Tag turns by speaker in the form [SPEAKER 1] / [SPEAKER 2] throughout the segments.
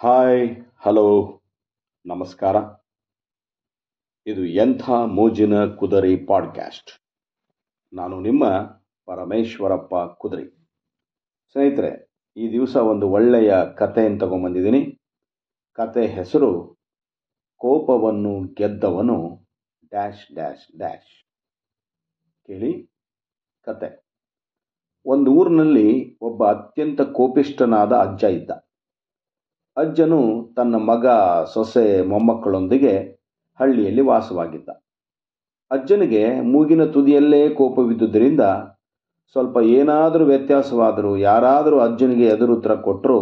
[SPEAKER 1] Hi hello ನಮಸ್ಕಾರ. ಇದು ಎಂಥ ಮೋಜಿನ ಕುದರಿ ಪಾಡ್ಕ್ಯಾಸ್ಟ್ ನಾನು ನಿಮ್ಮ ಪರಮೇಶ್ವರಪ್ಪ ಕುದರಿ. ಸ್ನೇಹಿತರೆ, ಈ ದಿವಸ ಒಂದು ಒಳ್ಳೆಯ ಕಥೆಯನ್ನು ತಗೊಂಬಂದಿದ್ದೀನಿ. ಕತೆ ಹೆಸರು, ಕೋಪವನ್ನು ಗೆದ್ದವನು ಡ್ಯಾಶ್ ಡ್ಯಾಶ್ ಡ್ಯಾಶ್. ಕೇಳಿ ಕತೆ ಒಂದು ಊರಿನಲ್ಲಿ ಒಬ್ಬ ಅತ್ಯಂತ ಕೋಪಿಷ್ಠನಾದ ಅಜ್ಜ ಇದ್ದ. ಅಜ್ಜನು ತನ್ನ ಮಗ ಸೊಸೆ ಮೊಮ್ಮಕ್ಕಳೊಂದಿಗೆ ಹಳ್ಳಿಯಲ್ಲಿ ವಾಸವಾಗಿದ್ದ. ಅಜ್ಜನಿಗೆ ಮೂಗಿನ ತುದಿಯಲ್ಲೇ ಕೋಪವಿದ್ದುದರಿಂದ ಸ್ವಲ್ಪ ಏನಾದರೂ ವ್ಯತ್ಯಾಸವಾದರೂ ಯಾರಾದರೂ ಅಜ್ಜನಿಗೆ ಎದುರುತ್ತರ ಕೊಟ್ಟರೂ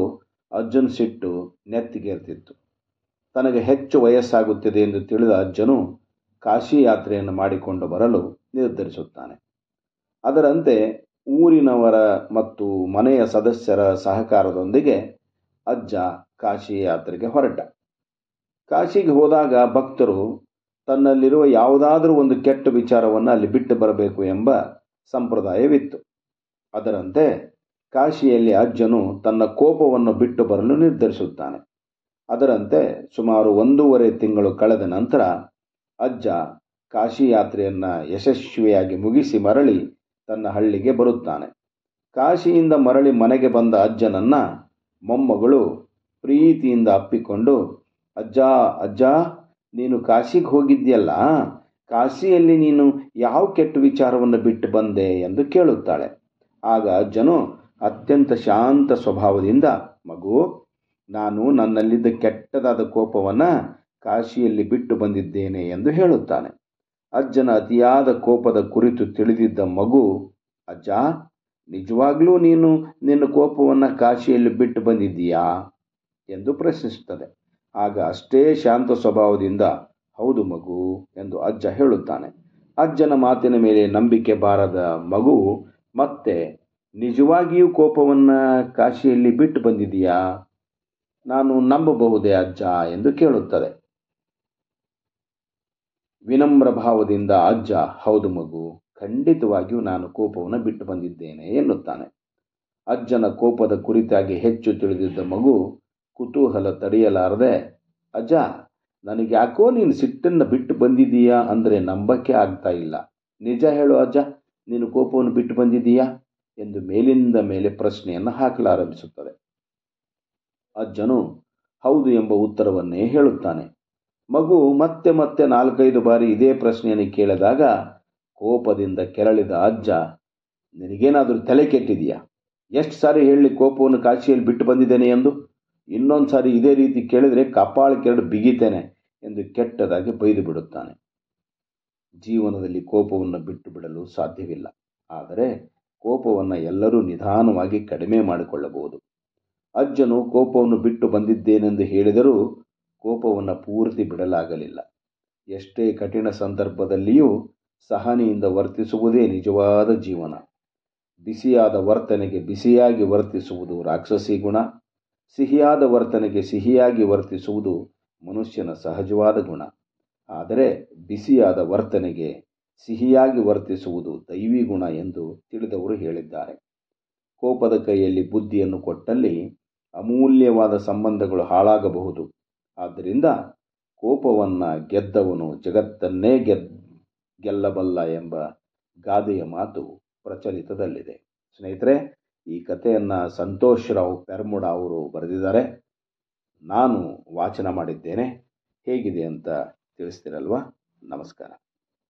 [SPEAKER 1] ಅಜ್ಜನ ಸಿಟ್ಟು ನೆತ್ತಿಗೇರ್ತಿತ್ತು ತನಗೆ ಹೆಚ್ಚು ವಯಸ್ಸಾಗುತ್ತಿದೆ ಎಂದು ತಿಳಿದ ಅಜ್ಜನು ಕಾಶಿ ಯಾತ್ರೆಯನ್ನು ಮಾಡಿಕೊಂಡು ಬರಲು ನಿರ್ಧರಿಸುತ್ತಾನೆ. ಅದರಂತೆ ಊರಿನವರ ಮತ್ತು ಮನೆಯ ಸದಸ್ಯರ ಸಹಕಾರದೊಂದಿಗೆ ಅಜ್ಜ ಕಾಶಿ ಯಾತ್ರೆಗೆ ಹೊರಟ. ಕಾಶಿಗೆ ಹೋದಾಗ ಭಕ್ತರು ತನ್ನಲ್ಲಿರುವ ಯಾವುದಾದರೂ ಒಂದು ಕೆಟ್ಟ ವಿಚಾರವನ್ನು ಅಲ್ಲಿ ಬಿಟ್ಟು ಬರಬೇಕು ಎಂಬ ಸಂಪ್ರದಾಯವಿತ್ತು. ಅದರಂತೆ ಕಾಶಿಯಲ್ಲಿ ಅಜ್ಜನು ತನ್ನ ಕೋಪವನ್ನು ಬಿಟ್ಟು ಬರಲು ನಿರ್ಧರಿಸುತ್ತಾನೆ. ಅದರಂತೆ ಸುಮಾರು ಒಂದೂವರೆ ತಿಂಗಳು ಕಳೆದ ನಂತರ ಅಜ್ಜ ಕಾಶಿ ಯಾತ್ರೆಯನ್ನು ಯಶಸ್ವಿಯಾಗಿ ಮುಗಿಸಿ ಮರಳಿ ತನ್ನ ಹಳ್ಳಿಗೆ ಬರುತ್ತಾನೆ. ಕಾಶಿಯಿಂದ ಮರಳಿ ಮನೆಗೆ ಬಂದ ಅಜ್ಜನನ್ನ ಮೊಮ್ಮಗಳು ಪ್ರೀತಿಯಿಂದ ಅಪ್ಪಿಕೊಂಡು, ಅಜ್ಜ ಅಜ್ಜ, ನೀನು ಕಾಶಿಗೆ ಹೋಗಿದ್ಯಲ್ಲ, ಕಾಶಿಯಲ್ಲಿ ನೀನು ಯಾವ ಕೆಟ್ಟ ವಿಚಾರವನ್ನು ಬಿಟ್ಟು ಬಂದೆ ಎಂದು ಕೇಳುತ್ತಾಳೆ. ಆಗ ಅಜ್ಜನು ಅತ್ಯಂತ ಶಾಂತ ಸ್ವಭಾವದಿಂದ, ಮಗು, ನಾನು ನನ್ನಲ್ಲಿದ್ದ ಕೆಟ್ಟದಾದ ಕೋಪವನ್ನು ಕಾಶಿಯಲ್ಲಿ ಬಿಟ್ಟು ಬಂದಿದ್ದೇನೆ ಎಂದು ಹೇಳುತ್ತಾನೆ. ಅಜ್ಜನ ಅತಿಯಾದ ಕೋಪದ ಕುರಿತು ತಿಳಿದಿದ್ದ ಮಗು, ಅಜ್ಜ, ನಿಜವಾಗ್ಲೂ ನೀನು ನಿನ್ನ ಕೋಪವನ್ನು ಕಾಶಿಯಲ್ಲಿ ಬಿಟ್ಟು ಬಂದಿದ್ದೀಯಾ? ಎಂದು ಪ್ರಶ್ನಿಸುತ್ತದೆ. ಆಗ ಅಷ್ಟೇ ಶಾಂತ ಸ್ವಭಾವದಿಂದ, ಹೌದು ಮಗು ಎಂದು ಅಜ್ಜ ಹೇಳುತ್ತಾನೆ. ಅಜ್ಜನ ಮಾತಿನ ಮೇಲೆ ನಂಬಿಕೆ ಬಾರದ ಮಗು, ಮತ್ತೆ ನಿಜವಾಗಿಯೂ ಕೋಪವನ್ನು ಕಾಶಿಯಲ್ಲಿ ಬಿಟ್ಟು ಬಂದಿದೆಯಾ ನಾನು ನಂಬಬಹುದೇ ಅಜ್ಜ ಎಂದು ಕೇಳುತ್ತದೆ. ವಿನಮ್ರ ಭಾವದಿಂದ ಅಜ್ಜ, ಹೌದು ಮಗು, ಖಂಡಿತವಾಗಿಯೂ ನಾನು ಕೋಪವನ್ನು ಬಿಟ್ಟು ಬಂದಿದ್ದೇನೆ ಎನ್ನುತ್ತಾನೆ. ಅಜ್ಜನ ಕೋಪದ ಕುರಿತಾಗಿ ಹೆಚ್ಚು ತಿಳಿದಿದ್ದ ಮಗು ಕುತೂಹಲ ತಡೆಯಲಾರದೆ, ಅಜ್ಜ, ನನಗೆ ಯಾಕೋ ನೀನು ಸಿಟ್ಟನ್ನು ಬಿಟ್ಟು ಬಂದಿದ್ದೀಯಾ? ಅಂದರೆ ನಂಬಕ್ಕೆ ಆಗ್ತಾ ಇಲ್ಲ. ನಿಜ ಹೇಳು ಅಜ್ಜ, ನೀನು ಕೋಪವನ್ನು ಬಿಟ್ಟು ಬಂದಿದ್ದೀಯಾ? ಎಂದು ಮೇಲಿಂದ ಮೇಲೆ ಪ್ರಶ್ನೆಯನ್ನು ಹಾಕಲಾರಂಭಿಸುತ್ತದೆ. ಅಜ್ಜನು, ಹೌದು ಎಂಬ ಉತ್ತರವನ್ನೇ ಹೇಳುತ್ತಾನೆ. ಮಗು ಮತ್ತೆ ಮತ್ತೆ ನಾಲ್ಕೈದು ಬಾರಿ ಇದೇ ಪ್ರಶ್ನೆಯನ್ನು ಕೇಳಿದಾಗ, ಕೋಪದಿಂದ ಕೆರಳಿದ ಅಜ್ಜ, ನಿನಗೇನಾದರೂ ತಲೆ ಕೆಟ್ಟಿದೆಯಾ? ಎಷ್ಟು ಸಾರಿ ಹೇಳಿ ಕೋಪವನ್ನು ಕಾಶಿಯಲ್ಲಿ ಬಿಟ್ಟು ಬಂದಿದ್ದೇನೆ ಎಂದು? ಇನ್ನೊಂದು ಸಾರಿ ಇದೇ ರೀತಿ ಕೇಳಿದರೆ ಕಪಾಳಕ್ಕೆರಡು ಬಿಗಿತೇನೆ ಎಂದು ಕೆಟ್ಟದಾಗಿ ಬೈದು ಬಿಡುತ್ತಾನೆ. ಜೀವನದಲ್ಲಿ ಕೋಪವನ್ನು ಬಿಟ್ಟು ಬಿಡಲು ಸಾಧ್ಯವಿಲ್ಲ. ಆದರೆ ಕೋಪವನ್ನು ಎಲ್ಲರೂ ನಿಧಾನವಾಗಿ ಕಡಿಮೆ ಮಾಡಿಕೊಳ್ಳಬಹುದು. ಅಜ್ಜನು ಕೋಪವನ್ನು ಬಿಟ್ಟು ಬಂದಿದ್ದೇನೆಂದು ಹೇಳಿದರೂ ಕೋಪವನ್ನು ಪೂರ್ತಿ ಬಿಡಲಾಗಲಿಲ್ಲ. ಎಷ್ಟೇ ಕಠಿಣ ಸಂದರ್ಭದಲ್ಲಿಯೂ ಸಹನೆಯಿಂದ ವರ್ತಿಸುವುದೇ ನಿಜವಾದ ಜೀವನ. ಬಿಸಿಯಾದ ವರ್ತನೆಗೆ ಬಿಸಿಯಾಗಿ ವರ್ತಿಸುವುದು ರಾಕ್ಷಸಿ ಗುಣ. ಸಿಹಿಯಾದ ವರ್ತನೆಗೆ ಸಿಹಿಯಾಗಿ ವರ್ತಿಸುವುದು ಮನುಷ್ಯನ ಸಹಜವಾದ ಗುಣ. ಆದರೆ ಬಿಸಿಯಾದ ವರ್ತನೆಗೆ ಸಿಹಿಯಾಗಿ ವರ್ತಿಸುವುದು ದೈವಿ ಗುಣ ಎಂದು ತಿಳಿದವರು ಹೇಳಿದ್ದಾರೆ. ಕೋಪದ ಕೈಯಲ್ಲಿ ಬುದ್ಧಿಯನ್ನು ಕೊಟ್ಟಲ್ಲಿ ಅಮೂಲ್ಯವಾದ ಸಂಬಂಧಗಳು ಹಾಳಾಗಬಹುದು. ಆದ್ದರಿಂದ ಕೋಪವನ್ನು ಗೆದ್ದವನು ಜಗತ್ತನ್ನೇ ಗೆದ್, ಗೆಲ್ಲಬಲ್ಲ ಎಂಬ ಗಾದೆಯ ಮಾತು ಪ್ರಚಲಿತದಲ್ಲಿದೆ. ಸ್ನೇಹಿತರೆ ಈ ಕಥೆಯನ್ನು ಸಂತೋಷ್ ರಾವ್ ಪೆರ್ಮುಡ ಅವರು ಬರೆದಿದ್ದಾರೆ. ನಾನು ವಾಚನ ಮಾಡಿದ್ದೇನೆ. ಹೇಗಿದೆ ಅಂತ ತಿಳಿಸ್ತೀರಲ್ವಾ? ನಮಸ್ಕಾರ.